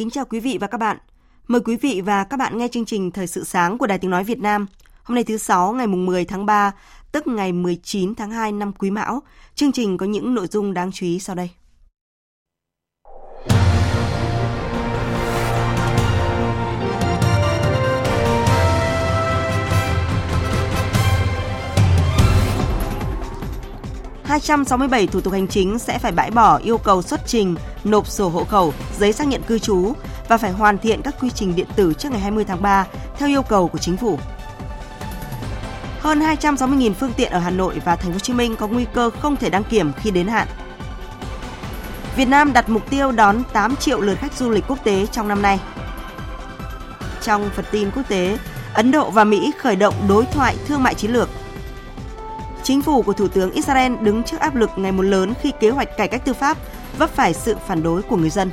Kính chào quý vị và các bạn. Mời quý vị và các bạn nghe chương trình Thời sự sáng của Đài Tiếng Nói Việt Nam. Hôm nay thứ Sáu ngày 10 tháng 3, tức ngày 19 tháng 2 năm Quý Mão. Chương trình có những nội dung đáng chú ý sau đây. ...267 thủ tục hành chính sẽ phải bãi bỏ yêu cầu xuất trình, nộp sổ hộ khẩu, giấy xác nhận cư trú và phải hoàn thiện các quy trình điện tử trước ngày 20 tháng 3 theo yêu cầu của chính phủ. Hơn 260.000 phương tiện ở Hà Nội và Thành phố Hồ Chí Minh có nguy cơ không thể đăng kiểm khi đến hạn. Việt Nam đặt mục tiêu đón 8 triệu lượt khách du lịch quốc tế trong năm nay. Trong phần tin quốc tế, Ấn Độ và Mỹ khởi động đối thoại thương mại chiến lược. Chính phủ của Thủ tướng Israel đứng trước áp lực ngày một lớn khi kế hoạch cải cách tư pháp vấp phải sự phản đối của người dân.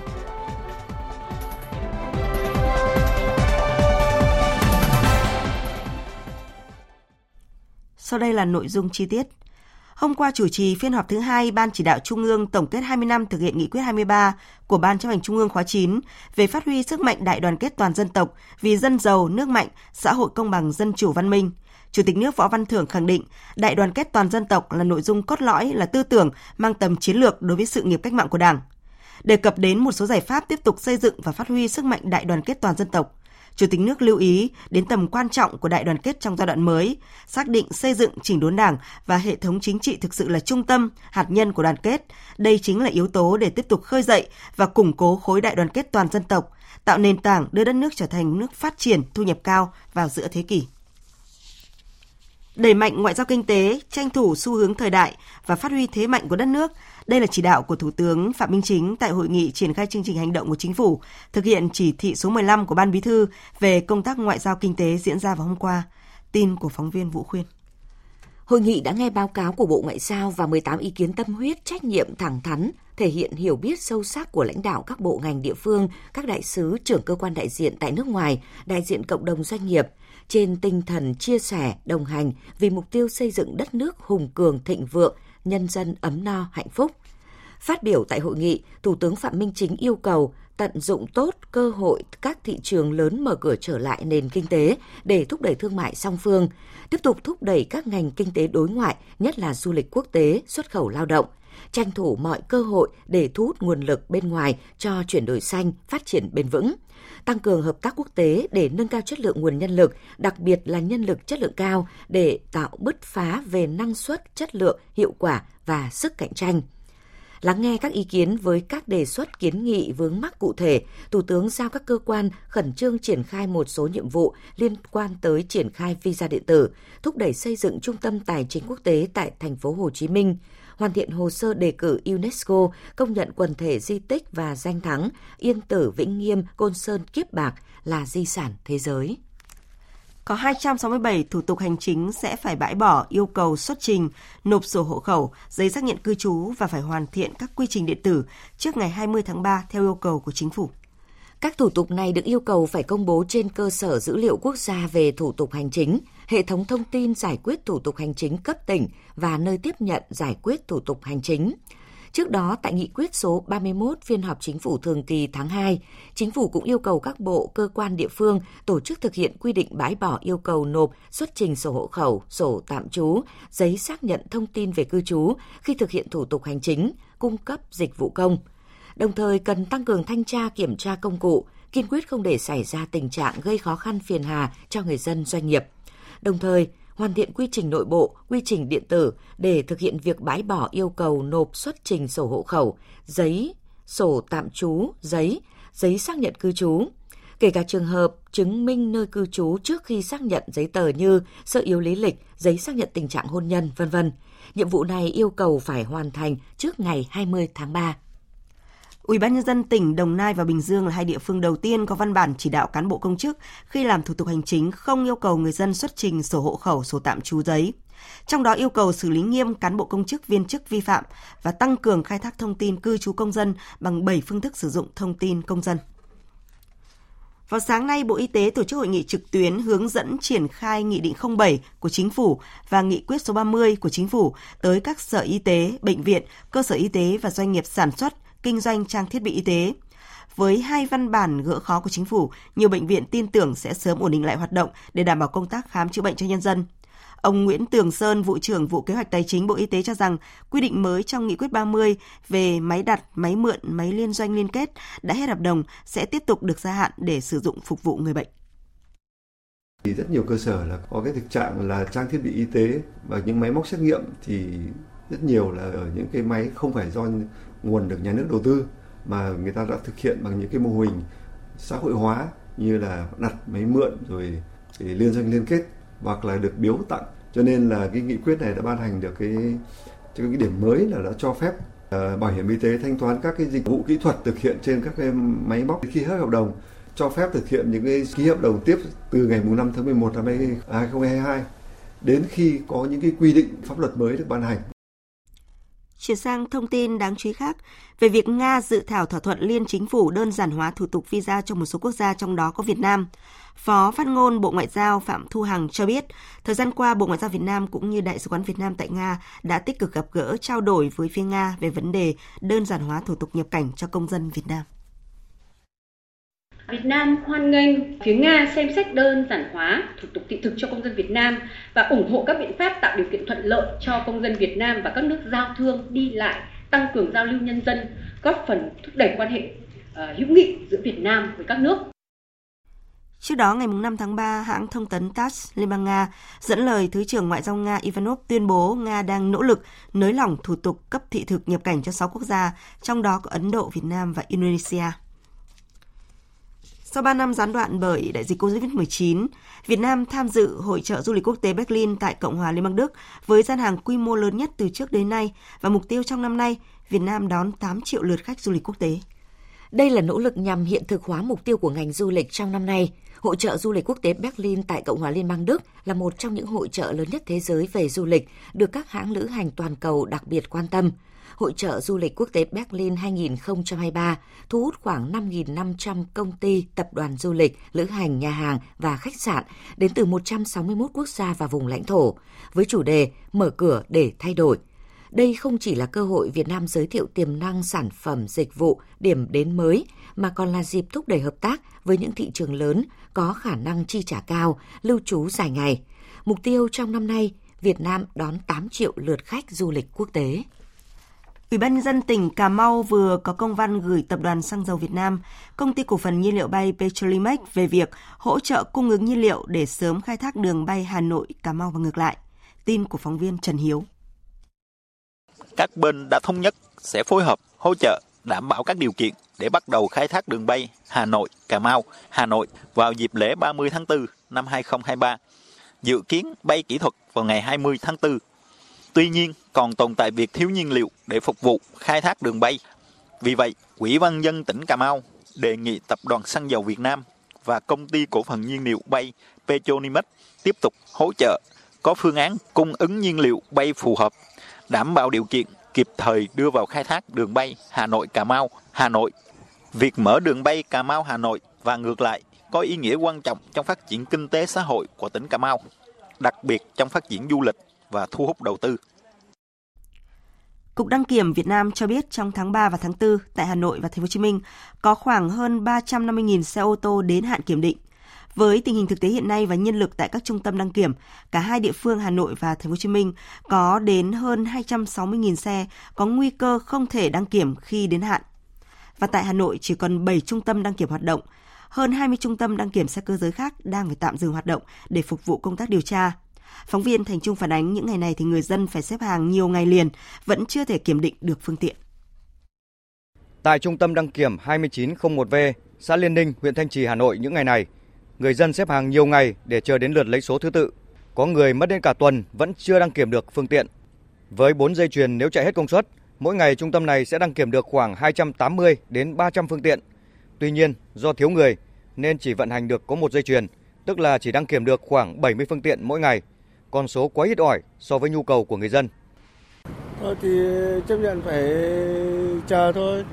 Sau đây là nội dung chi tiết. Hôm qua chủ trì phiên họp thứ hai Ban chỉ đạo Trung ương tổng kết 20 năm thực hiện nghị quyết 23 của Ban chấp hành Trung ương khóa 9 về phát huy sức mạnh đại đoàn kết toàn dân tộc vì dân giàu, nước mạnh, xã hội công bằng, dân chủ văn minh. Chủ tịch nước Võ Văn Thưởng khẳng định, đại đoàn kết toàn dân tộc là nội dung cốt lõi, là tư tưởng mang tầm chiến lược đối với sự nghiệp cách mạng của Đảng. Đề cập đến một số giải pháp tiếp tục xây dựng và phát huy sức mạnh đại đoàn kết toàn dân tộc, Chủ tịch nước lưu ý đến tầm quan trọng của đại đoàn kết trong giai đoạn mới, xác định xây dựng chỉnh đốn đảng và hệ thống chính trị thực sự là trung tâm, hạt nhân của đoàn kết. Đây chính là yếu tố để tiếp tục khơi dậy và củng cố khối đại đoàn kết toàn dân tộc, tạo nền tảng đưa đất nước trở thành nước phát triển, thu nhập cao vào giữa thế kỷ đẩy mạnh ngoại giao kinh tế, tranh thủ xu hướng thời đại và phát huy thế mạnh của đất nước. Đây là chỉ đạo của Thủ tướng Phạm Minh Chính tại hội nghị triển khai chương trình hành động của chính phủ, thực hiện chỉ thị số 15 của Ban Bí thư về công tác ngoại giao kinh tế diễn ra vào hôm qua. Tin của phóng viên Vũ Khuyên. Hội nghị đã nghe báo cáo của Bộ Ngoại giao và 18 ý kiến tâm huyết, trách nhiệm thẳng thắn, thể hiện hiểu biết sâu sắc của lãnh đạo các bộ ngành địa phương, các đại sứ, trưởng cơ quan đại diện tại nước ngoài, đại diện cộng đồng doanh nghiệp, trên tinh thần chia sẻ, đồng hành vì mục tiêu xây dựng đất nước hùng cường thịnh vượng, nhân dân ấm no hạnh phúc. Phát biểu tại hội nghị, Thủ tướng Phạm Minh Chính yêu cầu tận dụng tốt cơ hội các thị trường lớn mở cửa trở lại nền kinh tế để thúc đẩy thương mại song phương, tiếp tục thúc đẩy các ngành kinh tế đối ngoại, nhất là du lịch quốc tế, xuất khẩu lao động, tranh thủ mọi cơ hội để thu hút nguồn lực bên ngoài cho chuyển đổi xanh, phát triển bền vững – tăng cường hợp tác quốc tế để nâng cao chất lượng nguồn nhân lực, đặc biệt là nhân lực chất lượng cao để tạo bứt phá về năng suất, chất lượng, hiệu quả và sức cạnh tranh. Lắng nghe các ý kiến với các đề xuất kiến nghị vướng mắc cụ thể, Thủ tướng giao các cơ quan khẩn trương triển khai một số nhiệm vụ liên quan tới triển khai visa điện tử, thúc đẩy xây dựng trung tâm tài chính quốc tế tại thành phố Hồ Chí Minh, hoàn thiện hồ sơ đề cử UNESCO công nhận quần thể di tích và danh thắng Yên Tử Vĩnh Nghiêm Côn Sơn Kiếp Bạc là di sản thế giới. Có 267 thủ tục hành chính sẽ phải bãi bỏ yêu cầu xuất trình, nộp sổ hộ khẩu, giấy xác nhận cư trú và phải hoàn thiện các quy trình điện tử trước ngày 20 tháng 3 theo yêu cầu của chính phủ. Các thủ tục này được yêu cầu phải công bố trên cơ sở dữ liệu quốc gia về thủ tục hành chính, hệ thống thông tin giải quyết thủ tục hành chính cấp tỉnh và nơi tiếp nhận giải quyết thủ tục hành chính. Trước đó, tại nghị quyết số 31 phiên họp chính phủ thường kỳ tháng 2, chính phủ cũng yêu cầu các bộ, cơ quan địa phương tổ chức thực hiện quy định bãi bỏ yêu cầu nộp xuất trình sổ hộ khẩu, sổ tạm trú, giấy xác nhận thông tin về cư trú khi thực hiện thủ tục hành chính, cung cấp dịch vụ công. Đồng thời cần tăng cường thanh tra kiểm tra công cụ, kiên quyết không để xảy ra tình trạng gây khó khăn phiền hà cho người dân doanh nghiệp. Đồng thời, hoàn thiện quy trình nội bộ, quy trình điện tử để thực hiện việc bãi bỏ yêu cầu nộp xuất trình sổ hộ khẩu, giấy, sổ tạm trú, giấy, giấy xác nhận cư trú, kể cả trường hợp chứng minh nơi cư trú trước khi xác nhận giấy tờ như sơ yếu lý lịch, giấy xác nhận tình trạng hôn nhân, vân vân. Nhiệm vụ này yêu cầu phải hoàn thành trước ngày 20 tháng 3. Ủy ban nhân dân tỉnh Đồng Nai và Bình Dương là hai địa phương đầu tiên có văn bản chỉ đạo cán bộ công chức khi làm thủ tục hành chính không yêu cầu người dân xuất trình sổ hộ khẩu, sổ tạm trú giấy. Trong đó yêu cầu xử lý nghiêm cán bộ công chức viên chức vi phạm và tăng cường khai thác thông tin cư trú công dân bằng 7 phương thức sử dụng thông tin công dân. Vào sáng nay, Bộ Y tế tổ chức hội nghị trực tuyến hướng dẫn triển khai Nghị định 07 của Chính phủ và Nghị quyết số 30 của Chính phủ tới các sở y tế, bệnh viện, cơ sở y tế và doanh nghiệp sản xuất, kinh doanh trang thiết bị y tế. Với hai văn bản gỡ khó của chính phủ, nhiều bệnh viện tin tưởng sẽ sớm ổn định lại hoạt động để đảm bảo công tác khám chữa bệnh cho nhân dân. Ông Nguyễn Tường Sơn, vụ trưởng vụ kế hoạch tài chính Bộ Y tế cho rằng quy định mới trong nghị quyết 30 về máy đặt, máy mượn, máy liên doanh liên kết đã hết hợp đồng sẽ tiếp tục được gia hạn để sử dụng phục vụ người bệnh. Thì rất nhiều cơ sở là có cái thực trạng là trang thiết bị y tế và những máy móc xét nghiệm thì rất nhiều là ở những cái máy không phải do nguồn được nhà nước đầu tư mà người ta đã thực hiện bằng những cái mô hình xã hội hóa như là đặt máy mượn rồi liên doanh liên kết hoặc là được biếu tặng. Cho nên là cái nghị quyết này đã ban hành được cái cái điểm mới là đã cho phép uh, bảo hiểm y tế thanh toán các cái dịch vụ kỹ thuật thực hiện trên các cái máy móc khi hết hợp đồng cho phép thực hiện những cái ký hợp đồng tiếp từ ngày 5 tháng 11 năm 2022 đến khi có những cái quy định pháp luật mới được ban hành. Chuyển sang thông tin đáng chú ý khác về việc Nga dự thảo thỏa thuận liên chính phủ đơn giản hóa thủ tục visa cho một số quốc gia trong đó có Việt Nam. Phó phát ngôn Bộ Ngoại giao Phạm Thu Hằng cho biết, thời gian qua Bộ Ngoại giao Việt Nam cũng như Đại sứ quán Việt Nam tại Nga đã tích cực gặp gỡ trao đổi với phía Nga về vấn đề đơn giản hóa thủ tục nhập cảnh cho công dân Việt Nam. Việt Nam hoan nghênh phía Nga xem xét đơn giản hóa thủ tục thị thực cho công dân Việt Nam và ủng hộ các biện pháp tạo điều kiện thuận lợi cho công dân Việt Nam và các nước giao thương đi lại, tăng cường giao lưu nhân dân, góp phần thúc đẩy quan hệ uh, hữu nghị giữa Việt Nam với các nước. Trước đó, ngày 5 tháng 3, hãng thông tấn TASS Liên bang Nga dẫn lời Thứ trưởng Ngoại giao Nga Ivanov tuyên bố Nga đang nỗ lực nới lỏng thủ tục cấp thị thực nhập cảnh cho 6 quốc gia, trong đó có Ấn Độ, Việt Nam và Indonesia. Sau 3 năm gián đoạn bởi đại dịch COVID-19, Việt Nam tham dự hội trợ du lịch quốc tế Berlin tại Cộng hòa Liên bang Đức với gian hàng quy mô lớn nhất từ trước đến nay và mục tiêu trong năm nay, Việt Nam đón 8 triệu lượt khách du lịch quốc tế. Đây là nỗ lực nhằm hiện thực hóa mục tiêu của ngành du lịch trong năm nay. Hội trợ du lịch quốc tế Berlin tại Cộng hòa Liên bang Đức là một trong những hội trợ lớn nhất thế giới về du lịch, được các hãng lữ hành toàn cầu đặc biệt quan tâm – Hội trợ du lịch quốc tế Berlin 2023 thu hút khoảng 5.500 công ty, tập đoàn du lịch, lữ hành, nhà hàng và khách sạn đến từ 161 quốc gia và vùng lãnh thổ, với chủ đề Mở cửa để thay đổi. Đây không chỉ là cơ hội Việt Nam giới thiệu tiềm năng sản phẩm, dịch vụ, điểm đến mới, mà còn là dịp thúc đẩy hợp tác với những thị trường lớn có khả năng chi trả cao, lưu trú dài ngày. Mục tiêu trong năm nay, Việt Nam đón 8 triệu lượt khách du lịch quốc tế. Ủy ban nhân dân tỉnh Cà Mau vừa có công văn gửi Tập đoàn Xăng dầu Việt Nam, công ty cổ phần nhiên liệu bay Petrolimex về việc hỗ trợ cung ứng nhiên liệu để sớm khai thác đường bay Hà Nội Cà Mau và ngược lại. Tin của phóng viên Trần Hiếu. Các bên đã thống nhất sẽ phối hợp hỗ trợ đảm bảo các điều kiện để bắt đầu khai thác đường bay Hà Nội Cà Mau Hà Nội vào dịp lễ 30 tháng 4 năm 2023. Dự kiến bay kỹ thuật vào ngày 20 tháng 4 Tuy nhiên, còn tồn tại việc thiếu nhiên liệu để phục vụ khai thác đường bay. Vì vậy, Quỹ ban dân tỉnh Cà Mau đề nghị Tập đoàn Xăng dầu Việt Nam và Công ty Cổ phần Nhiên liệu bay Petronimex tiếp tục hỗ trợ có phương án cung ứng nhiên liệu bay phù hợp, đảm bảo điều kiện kịp thời đưa vào khai thác đường bay Hà Nội Cà Mau, Hà Nội. Việc mở đường bay Cà Mau Hà Nội và ngược lại có ý nghĩa quan trọng trong phát triển kinh tế xã hội của tỉnh Cà Mau, đặc biệt trong phát triển du lịch và thu hút đầu tư. Cục đăng kiểm Việt Nam cho biết trong tháng 3 và tháng 4 tại Hà Nội và Thành phố Hồ Chí Minh có khoảng hơn 350.000 xe ô tô đến hạn kiểm định. Với tình hình thực tế hiện nay và nhân lực tại các trung tâm đăng kiểm, cả hai địa phương Hà Nội và Thành phố Hồ Chí Minh có đến hơn 260.000 xe có nguy cơ không thể đăng kiểm khi đến hạn. Và tại Hà Nội chỉ còn 7 trung tâm đăng kiểm hoạt động, hơn 20 trung tâm đăng kiểm xe cơ giới khác đang phải tạm dừng hoạt động để phục vụ công tác điều tra. Phóng viên Thành Trung phản ánh những ngày này thì người dân phải xếp hàng nhiều ngày liền, vẫn chưa thể kiểm định được phương tiện. Tại trung tâm đăng kiểm 2901V, xã Liên Ninh, huyện Thanh Trì, Hà Nội những ngày này, người dân xếp hàng nhiều ngày để chờ đến lượt lấy số thứ tự. Có người mất đến cả tuần vẫn chưa đăng kiểm được phương tiện. Với 4 dây chuyền nếu chạy hết công suất, mỗi ngày trung tâm này sẽ đăng kiểm được khoảng 280 đến 300 phương tiện. Tuy nhiên, do thiếu người nên chỉ vận hành được có một dây chuyền, tức là chỉ đăng kiểm được khoảng 70 phương tiện mỗi ngày. Con số quá ít ỏi so với nhu cầu của người dân. Thôi thì chấp nhận phải chờ thôi,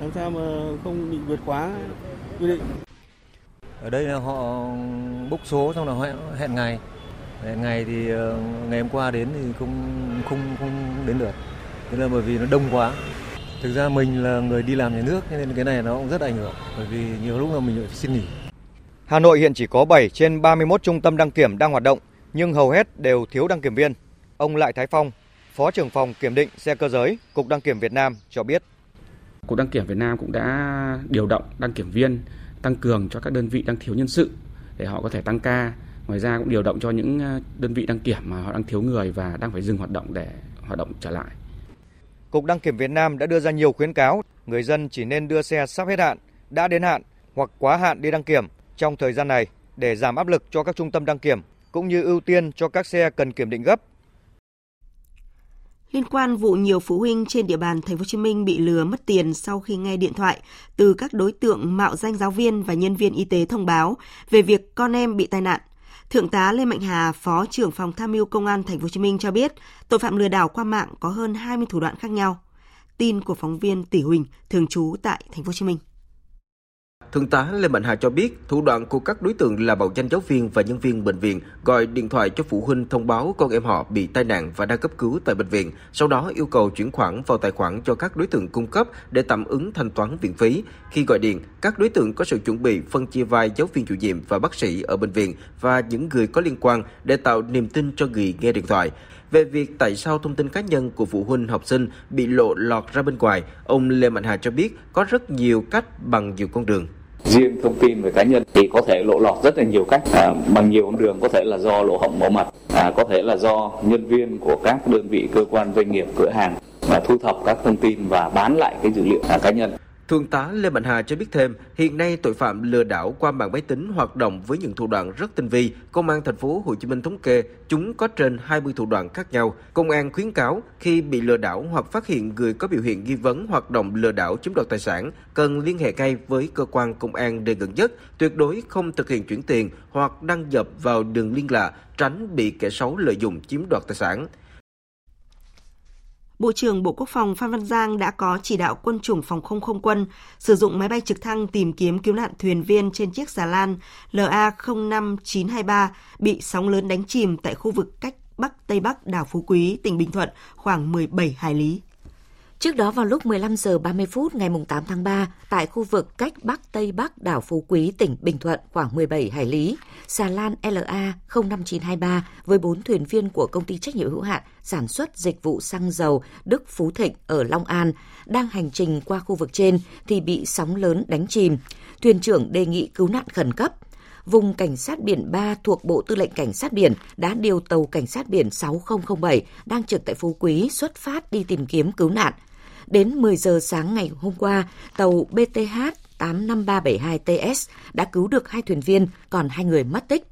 làm sao mà không bị vượt quá quy định. Ở đây là họ bốc số xong là hẹn, hẹn ngày. Hẹn ngày thì ờ, ngày hôm qua đến thì không không không đến được. Thế là bởi vì nó đông quá. Thực ra mình là người đi làm nhà nước nên cái này nó cũng rất ảnh hưởng bởi vì nhiều lúc là mình phải xin nghỉ. Hà Nội hiện chỉ có 7 trên 31 trung tâm đăng kiểm đang hoạt động nhưng hầu hết đều thiếu đăng kiểm viên. Ông Lại Thái Phong, Phó trưởng phòng kiểm định xe cơ giới, Cục Đăng kiểm Việt Nam cho biết. Cục Đăng kiểm Việt Nam cũng đã điều động đăng kiểm viên tăng cường cho các đơn vị đang thiếu nhân sự để họ có thể tăng ca. Ngoài ra cũng điều động cho những ờ, đơn vị đăng kiểm mà họ đang thiếu người và đang phải dừng hoạt động để hoạt động trở lại. Cục Đăng kiểm Việt Nam đã đưa ra nhiều khuyến cáo, người dân chỉ nên đưa xe sắp hết hạn, đã đến hạn hoặc quá hạn đi đăng kiểm trong thời gian này để giảm áp lực cho các trung tâm đăng kiểm cũng như ưu tiên cho các xe cần kiểm định gấp. Liên quan vụ nhiều phụ huynh trên địa bàn thành phố Hồ Chí Minh bị lừa mất tiền sau khi nghe điện thoại từ các đối tượng mạo danh giáo viên và nhân viên y tế thông báo về việc con em bị tai nạn. Thượng tá Lê Mạnh Hà, Phó trưởng phòng tham mưu Công an thành phố Hồ Chí Minh cho biết, tội phạm lừa đảo qua mạng có hơn 20 thủ đoạn khác nhau. Tin của phóng viên Tỷ Huỳnh, thường trú tại thành phố Hồ Chí Minh. Thượng tá Lê Mạnh Hà cho biết, thủ đoạn của các đối tượng là mạo danh giáo viên và nhân viên bệnh viện gọi điện thoại cho phụ huynh thông báo con em họ bị tai nạn và đang cấp cứu tại bệnh viện, sau đó yêu cầu chuyển khoản vào tài khoản cho các đối tượng cung cấp để tạm ứng thanh toán viện phí. Khi gọi điện, các đối tượng có sự chuẩn bị phân chia vai giáo viên chủ nhiệm và bác sĩ ở bệnh viện và những người có liên quan để tạo niềm tin cho người nghe điện thoại. Về việc tại sao thông tin cá nhân của phụ huynh học sinh bị lộ lọt ra bên ngoài, ông Lê Mạnh Hà cho biết có rất nhiều cách bằng nhiều con đường. Riêng thông tin về cá nhân thì có thể lộ lọt rất là nhiều cách. À, bằng nhiều con đường có thể là do lỗ hổng bảo mật à, có thể là do nhân viên của các đơn vị cơ quan doanh nghiệp cửa hàng và thu thập các thông tin và bán lại cái dữ liệu à, cá nhân. Thượng tá Lê Mạnh Hà cho biết thêm, hiện nay tội phạm lừa đảo qua mạng máy tính hoạt động với những thủ đoạn rất tinh vi. Công an thành phố Hồ Chí Minh thống kê chúng có trên 20 thủ đoạn khác nhau. Công an khuyến cáo khi bị lừa đảo hoặc phát hiện người có biểu hiện nghi vấn hoạt động lừa đảo chiếm đoạt tài sản, cần liên hệ ngay với cơ quan công an nơi gần nhất, tuyệt đối không thực hiện chuyển tiền hoặc đăng nhập vào đường liên lạ, tránh bị kẻ xấu lợi dụng chiếm đoạt tài sản. Bộ trưởng Bộ Quốc phòng Phan Văn Giang đã có chỉ đạo quân chủng phòng không không quân sử dụng máy bay trực thăng tìm kiếm cứu nạn thuyền viên trên chiếc xà lan LA05923 bị sóng lớn đánh chìm tại khu vực cách Bắc Tây Bắc đảo Phú Quý, tỉnh Bình Thuận khoảng 17 hải lý. Trước đó vào lúc 15 giờ 30 phút ngày 8 tháng 3, tại khu vực cách Bắc Tây Bắc đảo Phú Quý, tỉnh Bình Thuận khoảng 17 hải lý, xà lan LA 05923 với 4 thuyền viên của công ty trách nhiệm hữu hạn sản xuất dịch vụ xăng dầu Đức Phú Thịnh ở Long An đang hành trình qua khu vực trên thì bị sóng lớn đánh chìm. Thuyền trưởng đề nghị cứu nạn khẩn cấp vùng cảnh sát biển 3 thuộc Bộ Tư lệnh Cảnh sát biển đã điều tàu cảnh sát biển 6007 đang trực tại Phú Quý xuất phát đi tìm kiếm cứu nạn. Đến 10 giờ sáng ngày hôm qua, tàu BTH 85372TS đã cứu được hai thuyền viên, còn hai người mất tích.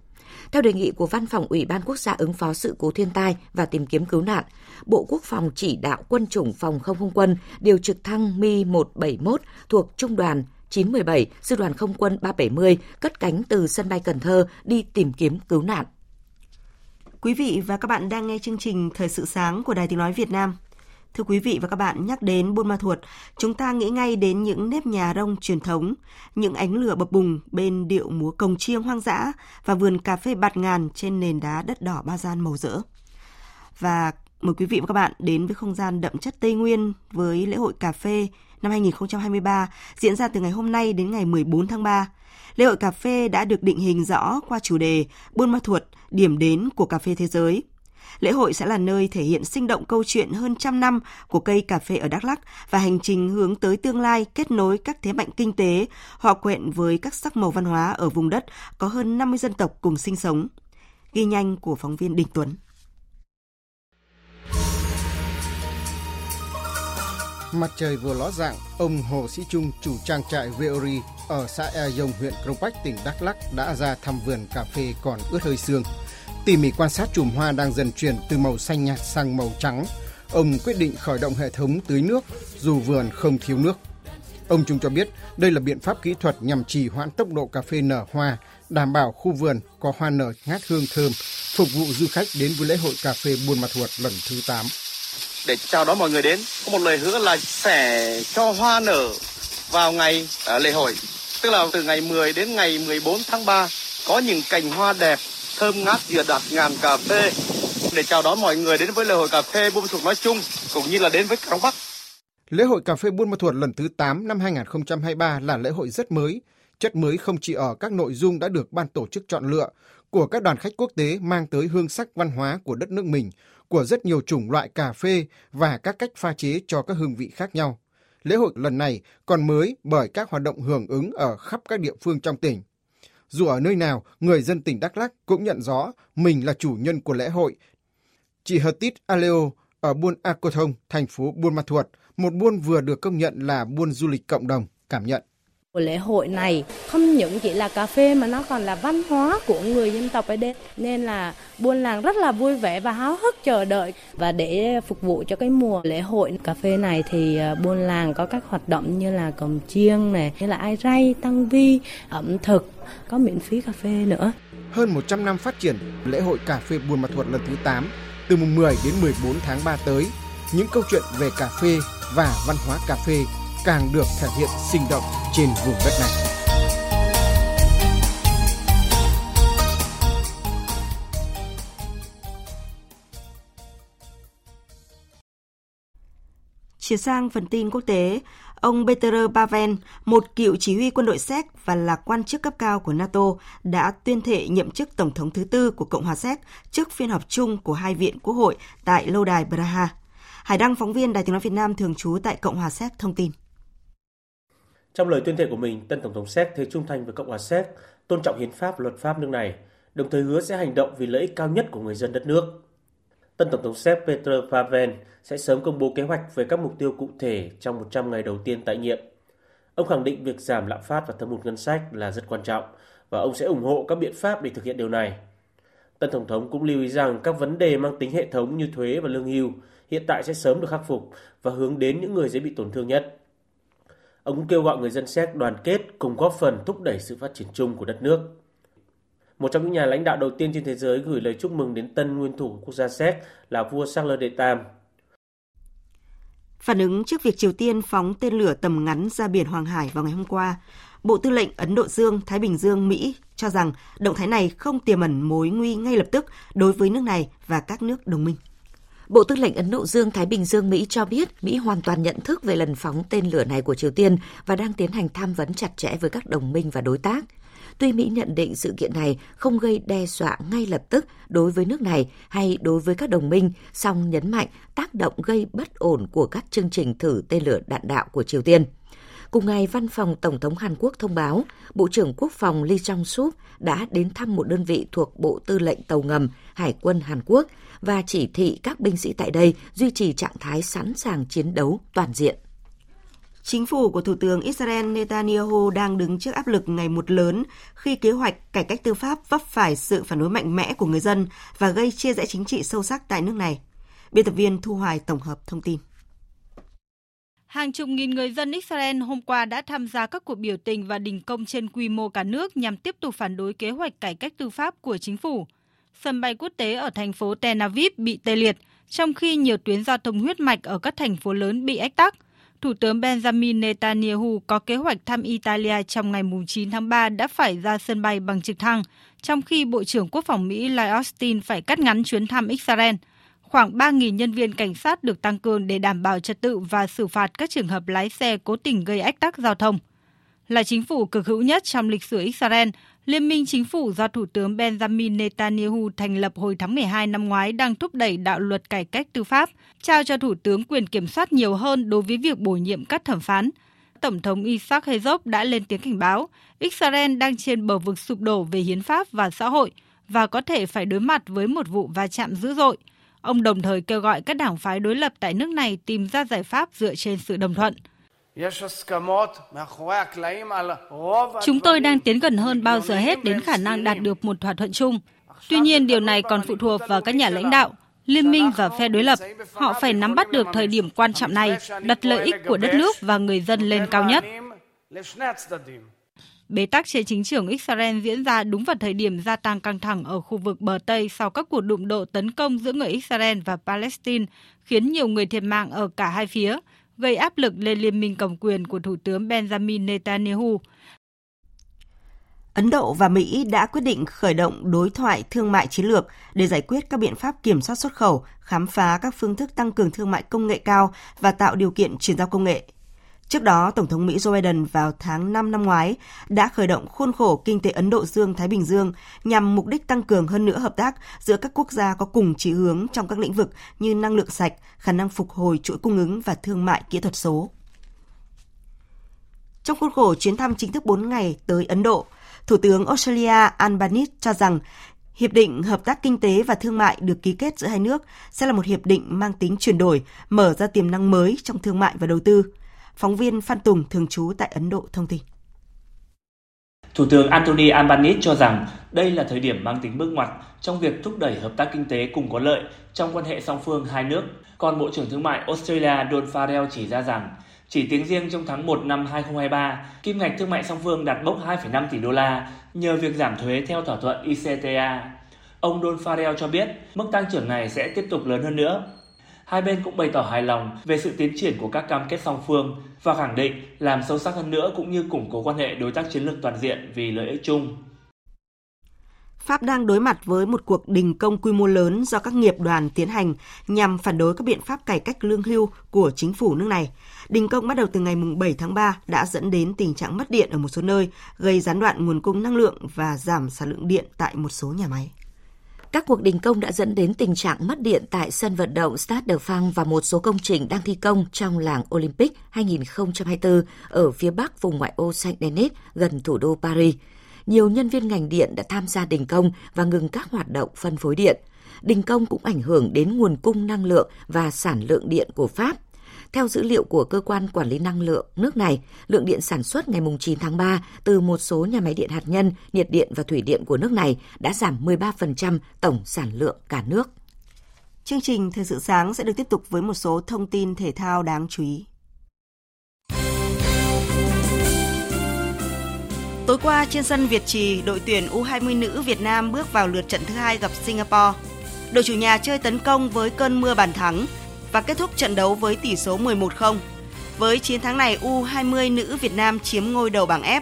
Theo đề nghị của Văn phòng Ủy ban Quốc gia ứng phó sự cố thiên tai và tìm kiếm cứu nạn, Bộ Quốc phòng chỉ đạo quân chủng phòng không không quân điều trực thăng Mi-171 thuộc Trung đoàn 917, Sư đoàn Không quân 370 cất cánh từ sân bay Cần Thơ đi tìm kiếm cứu nạn. Quý vị và các bạn đang nghe chương trình Thời sự sáng của Đài Tiếng Nói Việt Nam. Thưa quý vị và các bạn, nhắc đến Buôn Ma Thuột, chúng ta nghĩ ngay đến những nếp nhà rông truyền thống, những ánh lửa bập bùng bên điệu múa cồng chiêng hoang dã và vườn cà phê bạt ngàn trên nền đá đất đỏ ba gian màu rỡ. Và mời quý vị và các bạn đến với không gian đậm chất Tây Nguyên với lễ hội cà phê năm 2023 diễn ra từ ngày hôm nay đến ngày 14 tháng 3. Lễ hội cà phê đã được định hình rõ qua chủ đề Buôn Ma Thuột, điểm đến của cà phê thế giới. Lễ hội sẽ là nơi thể hiện sinh động câu chuyện hơn trăm năm của cây cà phê ở Đắk Lắk và hành trình hướng tới tương lai kết nối các thế mạnh kinh tế, hòa quyện với các sắc màu văn hóa ở vùng đất có hơn 50 dân tộc cùng sinh sống. Ghi nhanh của phóng viên Đình Tuấn. Mặt trời vừa ló dạng, ông Hồ Sĩ Trung, chủ trang trại Veori ở xã E Dông, huyện Crong Bách, tỉnh Đắk Lắk đã ra thăm vườn cà phê còn ướt hơi sương. Tỉ mỉ quan sát chùm hoa đang dần chuyển từ màu xanh nhạt sang màu trắng. Ông quyết định khởi động hệ thống tưới nước dù vườn không thiếu nước. Ông Trung cho biết đây là biện pháp kỹ thuật nhằm trì hoãn tốc độ cà phê nở hoa, đảm bảo khu vườn có hoa nở ngát hương thơm, phục vụ du khách đến với lễ hội cà phê Buôn Ma Thuột lần thứ 8 để chào đón mọi người đến. Có một lời hứa là sẽ cho hoa nở vào ngày à, lễ hội. Tức là từ ngày 10 đến ngày 14 tháng 3 có những cành hoa đẹp, thơm ngát dừa đặt ngàn cà phê để chào đón mọi người đến với lễ hội cà phê Buôn Ma Thuột nói chung cũng như là đến với cao Bắc. Lễ hội cà phê Buôn Ma Thuột lần thứ 8 năm 2023 là lễ hội rất mới. Chất mới không chỉ ở các nội dung đã được ban tổ chức chọn lựa của các đoàn khách quốc tế mang tới hương sắc văn hóa của đất nước mình, của rất nhiều chủng loại cà phê và các cách pha chế cho các hương vị khác nhau. Lễ hội lần này còn mới bởi các hoạt động hưởng ứng ở khắp các địa phương trong tỉnh. Dù ở nơi nào, người dân tỉnh Đắk Lắk cũng nhận rõ mình là chủ nhân của lễ hội. Chị Hertit Aleo ở buôn Akotong, thành phố Buôn Ma Thuột, một buôn vừa được công nhận là buôn du lịch cộng đồng, cảm nhận. Của lễ hội này. Không những chỉ là cà phê mà nó còn là văn hóa của người dân tộc ở đây. Nên là buôn làng rất là vui vẻ và háo hức chờ đợi. Và để phục vụ cho cái mùa lễ hội cà phê này thì à, buôn làng có các hoạt động như là cồng chiêng này, như là ai ray tăng vi, ẩm thực, có miễn phí cà phê nữa. Hơn 100 năm phát triển, lễ hội cà phê Buôn Ma Thuột lần thứ 8 từ mùng 10 đến 14 tháng 3 tới, những câu chuyện về cà phê và văn hóa cà phê càng được thể hiện sinh động trên vùng đất này. Chuyển sang phần tin quốc tế, ông Peter Pavel, một cựu chỉ huy quân đội Séc và là quan chức cấp cao của NATO, đã tuyên thệ nhậm chức Tổng thống thứ tư của Cộng hòa Séc trước phiên họp chung của hai viện quốc hội tại lâu đài Praha. Hải Đăng, phóng viên Đài tiếng nói Việt Nam thường trú tại Cộng hòa Séc thông tin. Trong lời tuyên thệ của mình, tân Tổng thống Séc thế trung thành với Cộng hòa Séc, tôn trọng hiến pháp luật pháp nước này, đồng thời hứa sẽ hành động vì lợi ích cao nhất của người dân đất nước. Tân Tổng thống Séc Petr Pavel sẽ sớm công bố kế hoạch về các mục tiêu cụ thể trong 100 ngày đầu tiên tại nhiệm. Ông khẳng định việc giảm lạm phát và thâm hụt ngân sách là rất quan trọng và ông sẽ ủng hộ các biện pháp để thực hiện điều này. Tân Tổng thống cũng lưu ý rằng các vấn đề mang tính hệ thống như thuế và lương hưu hiện tại sẽ sớm được khắc phục và hướng đến những người dễ bị tổn thương nhất. Ông cũng kêu gọi người dân Séc đoàn kết cùng góp phần thúc đẩy sự phát triển chung của đất nước. Một trong những nhà lãnh đạo đầu tiên trên thế giới gửi lời chúc mừng đến tân nguyên thủ quốc gia Séc là vua Charles đệ Tam. Phản ứng trước việc Triều Tiên phóng tên lửa tầm ngắn ra biển Hoàng Hải vào ngày hôm qua, Bộ Tư lệnh Ấn Độ Dương, Thái Bình Dương, Mỹ cho rằng động thái này không tiềm ẩn mối nguy ngay lập tức đối với nước này và các nước đồng minh. Bộ Tư lệnh Ấn Độ Dương Thái Bình Dương Mỹ cho biết Mỹ hoàn toàn nhận thức về lần phóng tên lửa này của Triều Tiên và đang tiến hành tham vấn chặt chẽ với các đồng minh và đối tác. Tuy Mỹ nhận định sự kiện này không gây đe dọa ngay lập tức đối với nước này hay đối với các đồng minh, song nhấn mạnh tác động gây bất ổn của các chương trình thử tên lửa đạn đạo của Triều Tiên. Cùng ngày, Văn phòng Tổng thống Hàn Quốc thông báo, Bộ trưởng Quốc phòng Lee Jong-sup đã đến thăm một đơn vị thuộc Bộ Tư lệnh Tàu ngầm Hải quân Hàn Quốc và chỉ thị các binh sĩ tại đây duy trì trạng thái sẵn sàng chiến đấu toàn diện. Chính phủ của Thủ tướng Israel Netanyahu đang đứng trước áp lực ngày một lớn khi kế hoạch cải cách tư pháp vấp phải sự phản đối mạnh mẽ của người dân và gây chia rẽ chính trị sâu sắc tại nước này. Biên tập viên Thu Hoài tổng hợp thông tin. Hàng chục nghìn người dân Israel hôm qua đã tham gia các cuộc biểu tình và đình công trên quy mô cả nước nhằm tiếp tục phản đối kế hoạch cải cách tư pháp của chính phủ. Sân bay quốc tế ở thành phố Tel Aviv bị tê liệt, trong khi nhiều tuyến giao thông huyết mạch ở các thành phố lớn bị ách tắc. Thủ tướng Benjamin Netanyahu có kế hoạch thăm Italia trong ngày 9 tháng 3 đã phải ra sân bay bằng trực thăng, trong khi Bộ trưởng Quốc phòng Mỹ Lloyd Austin phải cắt ngắn chuyến thăm Israel – khoảng 3.000 nhân viên cảnh sát được tăng cường để đảm bảo trật tự và xử phạt các trường hợp lái xe cố tình gây ách tắc giao thông. Là chính phủ cực hữu nhất trong lịch sử Israel, Liên minh chính phủ do Thủ tướng Benjamin Netanyahu thành lập hồi tháng 12 năm ngoái đang thúc đẩy đạo luật cải cách tư pháp, trao cho Thủ tướng quyền kiểm soát nhiều hơn đối với việc bổ nhiệm các thẩm phán. Tổng thống Isaac Herzog đã lên tiếng cảnh báo, Israel đang trên bờ vực sụp đổ về hiến pháp và xã hội – và có thể phải đối mặt với một vụ va chạm dữ dội. Ông đồng thời kêu gọi các đảng phái đối lập tại nước này tìm ra giải pháp dựa trên sự đồng thuận. Chúng tôi đang tiến gần hơn bao giờ hết đến khả năng đạt được một thỏa thuận chung. Tuy nhiên, điều này còn phụ thuộc vào các nhà lãnh đạo, liên minh và phe đối lập. Họ phải nắm bắt được thời điểm quan trọng này, đặt lợi ích của đất nước và người dân lên cao nhất. Bế tắc trên chính trường Israel diễn ra đúng vào thời điểm gia tăng căng thẳng ở khu vực bờ Tây sau các cuộc đụng độ tấn công giữa người Israel và Palestine, khiến nhiều người thiệt mạng ở cả hai phía, gây áp lực lên liên minh cầm quyền của Thủ tướng Benjamin Netanyahu. Ấn Độ và Mỹ đã quyết định khởi động đối thoại thương mại chiến lược để giải quyết các biện pháp kiểm soát xuất khẩu, khám phá các phương thức tăng cường thương mại công nghệ cao và tạo điều kiện chuyển giao công nghệ. Trước đó, Tổng thống Mỹ Joe Biden vào tháng 5 năm ngoái đã khởi động khuôn khổ kinh tế Ấn Độ Dương-Thái Bình Dương nhằm mục đích tăng cường hơn nữa hợp tác giữa các quốc gia có cùng chỉ hướng trong các lĩnh vực như năng lượng sạch, khả năng phục hồi chuỗi cung ứng và thương mại kỹ thuật số. Trong khuôn khổ chuyến thăm chính thức 4 ngày tới Ấn Độ, Thủ tướng Australia Albanese cho rằng Hiệp định Hợp tác Kinh tế và Thương mại được ký kết giữa hai nước sẽ là một hiệp định mang tính chuyển đổi, mở ra tiềm năng mới trong thương mại và đầu tư. Phóng viên Phan Tùng thường trú tại Ấn Độ thông tin. Thủ tướng Anthony Albanese cho rằng đây là thời điểm mang tính bước ngoặt trong việc thúc đẩy hợp tác kinh tế cùng có lợi trong quan hệ song phương hai nước. Còn Bộ trưởng Thương mại Australia Don Farrell chỉ ra rằng chỉ tính riêng trong tháng 1 năm 2023, kim ngạch thương mại song phương đạt mốc 2,5 tỷ đô la nhờ việc giảm thuế theo thỏa thuận ICTA. Ông Don Farrell cho biết mức tăng trưởng này sẽ tiếp tục lớn hơn nữa. Hai bên cũng bày tỏ hài lòng về sự tiến triển của các cam kết song phương và khẳng định làm sâu sắc hơn nữa cũng như củng cố quan hệ đối tác chiến lược toàn diện vì lợi ích chung. Pháp đang đối mặt với một cuộc đình công quy mô lớn do các nghiệp đoàn tiến hành nhằm phản đối các biện pháp cải cách lương hưu của chính phủ nước này. Đình công bắt đầu từ ngày 7 tháng 3 đã dẫn đến tình trạng mất điện ở một số nơi, gây gián đoạn nguồn cung năng lượng và giảm sản lượng điện tại một số nhà máy. Các cuộc đình công đã dẫn đến tình trạng mất điện tại sân vận động Stade de France và một số công trình đang thi công trong làng Olympic 2024 ở phía bắc vùng ngoại ô Saint-Denis, gần thủ đô Paris. Nhiều nhân viên ngành điện đã tham gia đình công và ngừng các hoạt động phân phối điện. Đình công cũng ảnh hưởng đến nguồn cung năng lượng và sản lượng điện của Pháp – theo dữ liệu của Cơ quan Quản lý Năng lượng nước này, lượng điện sản xuất ngày 9 tháng 3 từ một số nhà máy điện hạt nhân, nhiệt điện và thủy điện của nước này đã giảm 13% tổng sản lượng cả nước. Chương trình Thời sự sáng sẽ được tiếp tục với một số thông tin thể thao đáng chú ý. Tối qua trên sân Việt Trì, đội tuyển U20 nữ Việt Nam bước vào lượt trận thứ hai gặp Singapore. Đội chủ nhà chơi tấn công với cơn mưa bàn thắng, và kết thúc trận đấu với tỷ số 11-0. Với chiến thắng này, U20 nữ Việt Nam chiếm ngôi đầu bảng F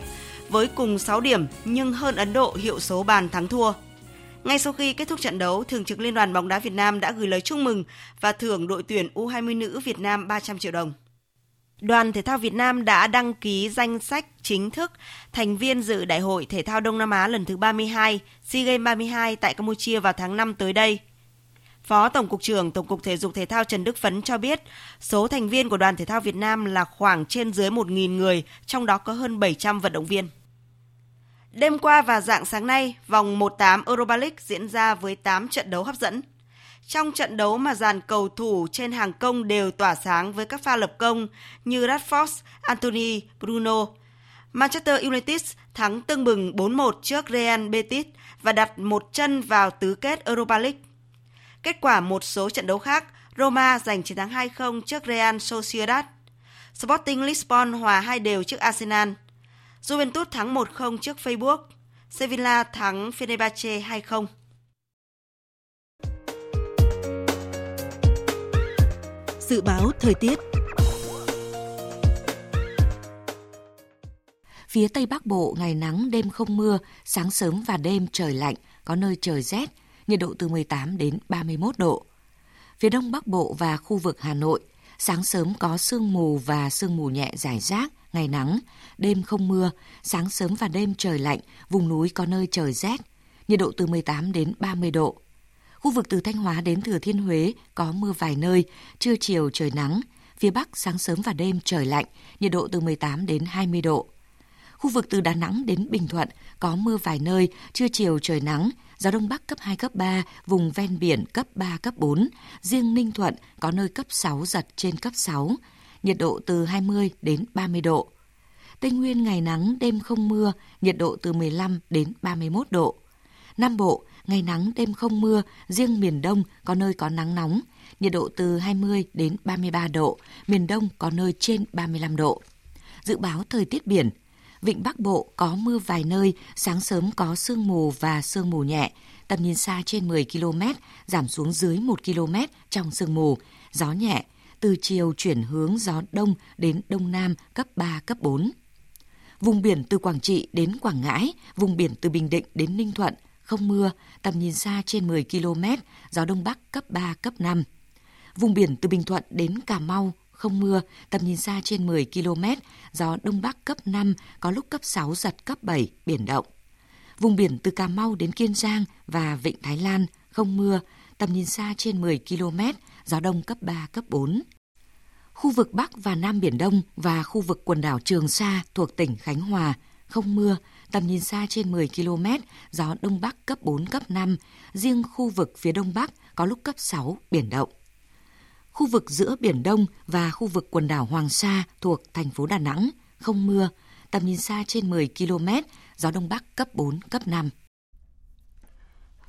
với cùng 6 điểm nhưng hơn Ấn Độ hiệu số bàn thắng thua. Ngay sau khi kết thúc trận đấu, Thường trực Liên đoàn bóng đá Việt Nam đã gửi lời chúc mừng và thưởng đội tuyển U20 nữ Việt Nam 300 triệu đồng. Đoàn Thể thao Việt Nam đã đăng ký danh sách chính thức thành viên dự Đại hội Thể thao Đông Nam Á lần thứ 32, SEA Games 32 tại Campuchia vào tháng 5 tới đây. Phó Tổng cục trưởng Tổng cục Thể dục Thể thao Trần Đức Phấn cho biết, số thành viên của đoàn thể thao Việt Nam là khoảng trên dưới 1.000 người, trong đó có hơn 700 vận động viên. Đêm qua và dạng sáng nay, vòng 1-8 Europa League diễn ra với 8 trận đấu hấp dẫn. Trong trận đấu mà dàn cầu thủ trên hàng công đều tỏa sáng với các pha lập công như Rashford, Anthony, Bruno. Manchester United thắng tưng bừng 4-1 trước Real Betis và đặt một chân vào tứ kết Europa League. Kết quả một số trận đấu khác, Roma giành chiến thắng 2-0 trước Real Sociedad. Sporting Lisbon hòa hai đều trước Arsenal. Juventus thắng 1-0 trước Facebook. Sevilla thắng Fenerbahce 2-0. Dự báo thời tiết Phía Tây Bắc Bộ ngày nắng đêm không mưa, sáng sớm và đêm trời lạnh, có nơi trời rét, nhiệt độ từ 18 đến 31 độ. Phía Đông Bắc Bộ và khu vực Hà Nội, sáng sớm có sương mù và sương mù nhẹ rải rác, ngày nắng, đêm không mưa, sáng sớm và đêm trời lạnh, vùng núi có nơi trời rét, nhiệt độ từ 18 đến 30 độ. Khu vực từ Thanh Hóa đến Thừa Thiên Huế có mưa vài nơi, trưa chiều trời nắng, phía Bắc sáng sớm và đêm trời lạnh, nhiệt độ từ 18 đến 20 độ. Khu vực từ Đà Nẵng đến Bình Thuận có mưa vài nơi, trưa chiều trời nắng, gió đông bắc cấp 2, cấp 3, vùng ven biển cấp 3, cấp 4. Riêng Ninh Thuận có nơi cấp 6 giật trên cấp 6, nhiệt độ từ 20 đến 30 độ. Tây Nguyên ngày nắng, đêm không mưa, nhiệt độ từ 15 đến 31 độ. Nam Bộ, ngày nắng, đêm không mưa, riêng miền Đông có nơi có nắng nóng, nhiệt độ từ 20 đến 33 độ, miền Đông có nơi trên 35 độ. Dự báo thời tiết biển, Vịnh Bắc Bộ có mưa vài nơi, sáng sớm có sương mù và sương mù nhẹ, tầm nhìn xa trên 10 km, giảm xuống dưới 1 km trong sương mù, gió nhẹ, từ chiều chuyển hướng gió đông đến đông nam cấp 3, cấp 4. Vùng biển từ Quảng Trị đến Quảng Ngãi, vùng biển từ Bình Định đến Ninh Thuận, không mưa, tầm nhìn xa trên 10 km, gió đông bắc cấp 3, cấp 5. Vùng biển từ Bình Thuận đến Cà Mau, không mưa, tầm nhìn xa trên 10 km, gió đông bắc cấp 5, có lúc cấp 6, giật cấp 7, biển động. Vùng biển từ Cà Mau đến Kiên Giang và Vịnh Thái Lan, không mưa, tầm nhìn xa trên 10 km, gió đông cấp 3, cấp 4. Khu vực Bắc và Nam Biển Đông và khu vực quần đảo Trường Sa thuộc tỉnh Khánh Hòa, không mưa, tầm nhìn xa trên 10 km, gió Đông Bắc cấp 4, cấp 5, riêng khu vực phía Đông Bắc có lúc cấp 6, biển động. Khu vực giữa Biển Đông và khu vực quần đảo Hoàng Sa thuộc thành phố Đà Nẵng, không mưa, tầm nhìn xa trên 10 km, gió Đông Bắc cấp 4, cấp 5.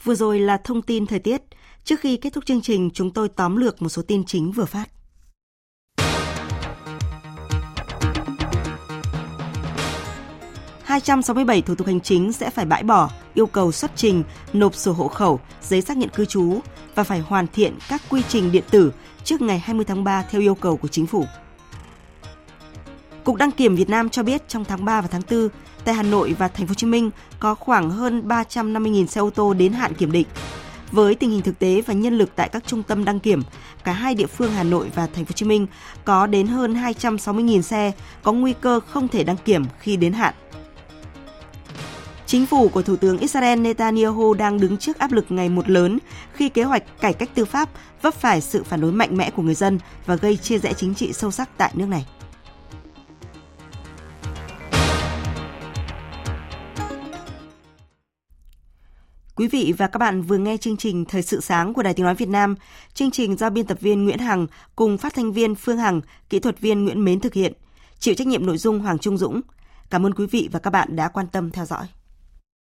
Vừa rồi là thông tin thời tiết. Trước khi kết thúc chương trình, chúng tôi tóm lược một số tin chính vừa phát. 267 thủ tục hành chính sẽ phải bãi bỏ yêu cầu xuất trình, nộp sổ hộ khẩu, giấy xác nhận cư trú và phải hoàn thiện các quy trình điện tử trước ngày 20 tháng 3 theo yêu cầu của chính phủ. Cục đăng kiểm Việt Nam cho biết trong tháng 3 và tháng 4, tại Hà Nội và Thành phố Hồ Chí Minh có khoảng hơn 350.000 xe ô tô đến hạn kiểm định. Với tình hình thực tế và nhân lực tại các trung tâm đăng kiểm, cả hai địa phương Hà Nội và Thành phố Hồ Chí Minh có đến hơn 260.000 xe có nguy cơ không thể đăng kiểm khi đến hạn. Chính phủ của Thủ tướng Israel Netanyahu đang đứng trước áp lực ngày một lớn khi kế hoạch cải cách tư pháp vấp phải sự phản đối mạnh mẽ của người dân và gây chia rẽ chính trị sâu sắc tại nước này. Quý vị và các bạn vừa nghe chương trình Thời sự sáng của Đài Tiếng Nói Việt Nam. Chương trình do biên tập viên Nguyễn Hằng cùng phát thanh viên Phương Hằng, kỹ thuật viên Nguyễn Mến thực hiện. Chịu trách nhiệm nội dung Hoàng Trung Dũng. Cảm ơn quý vị và các bạn đã quan tâm theo dõi.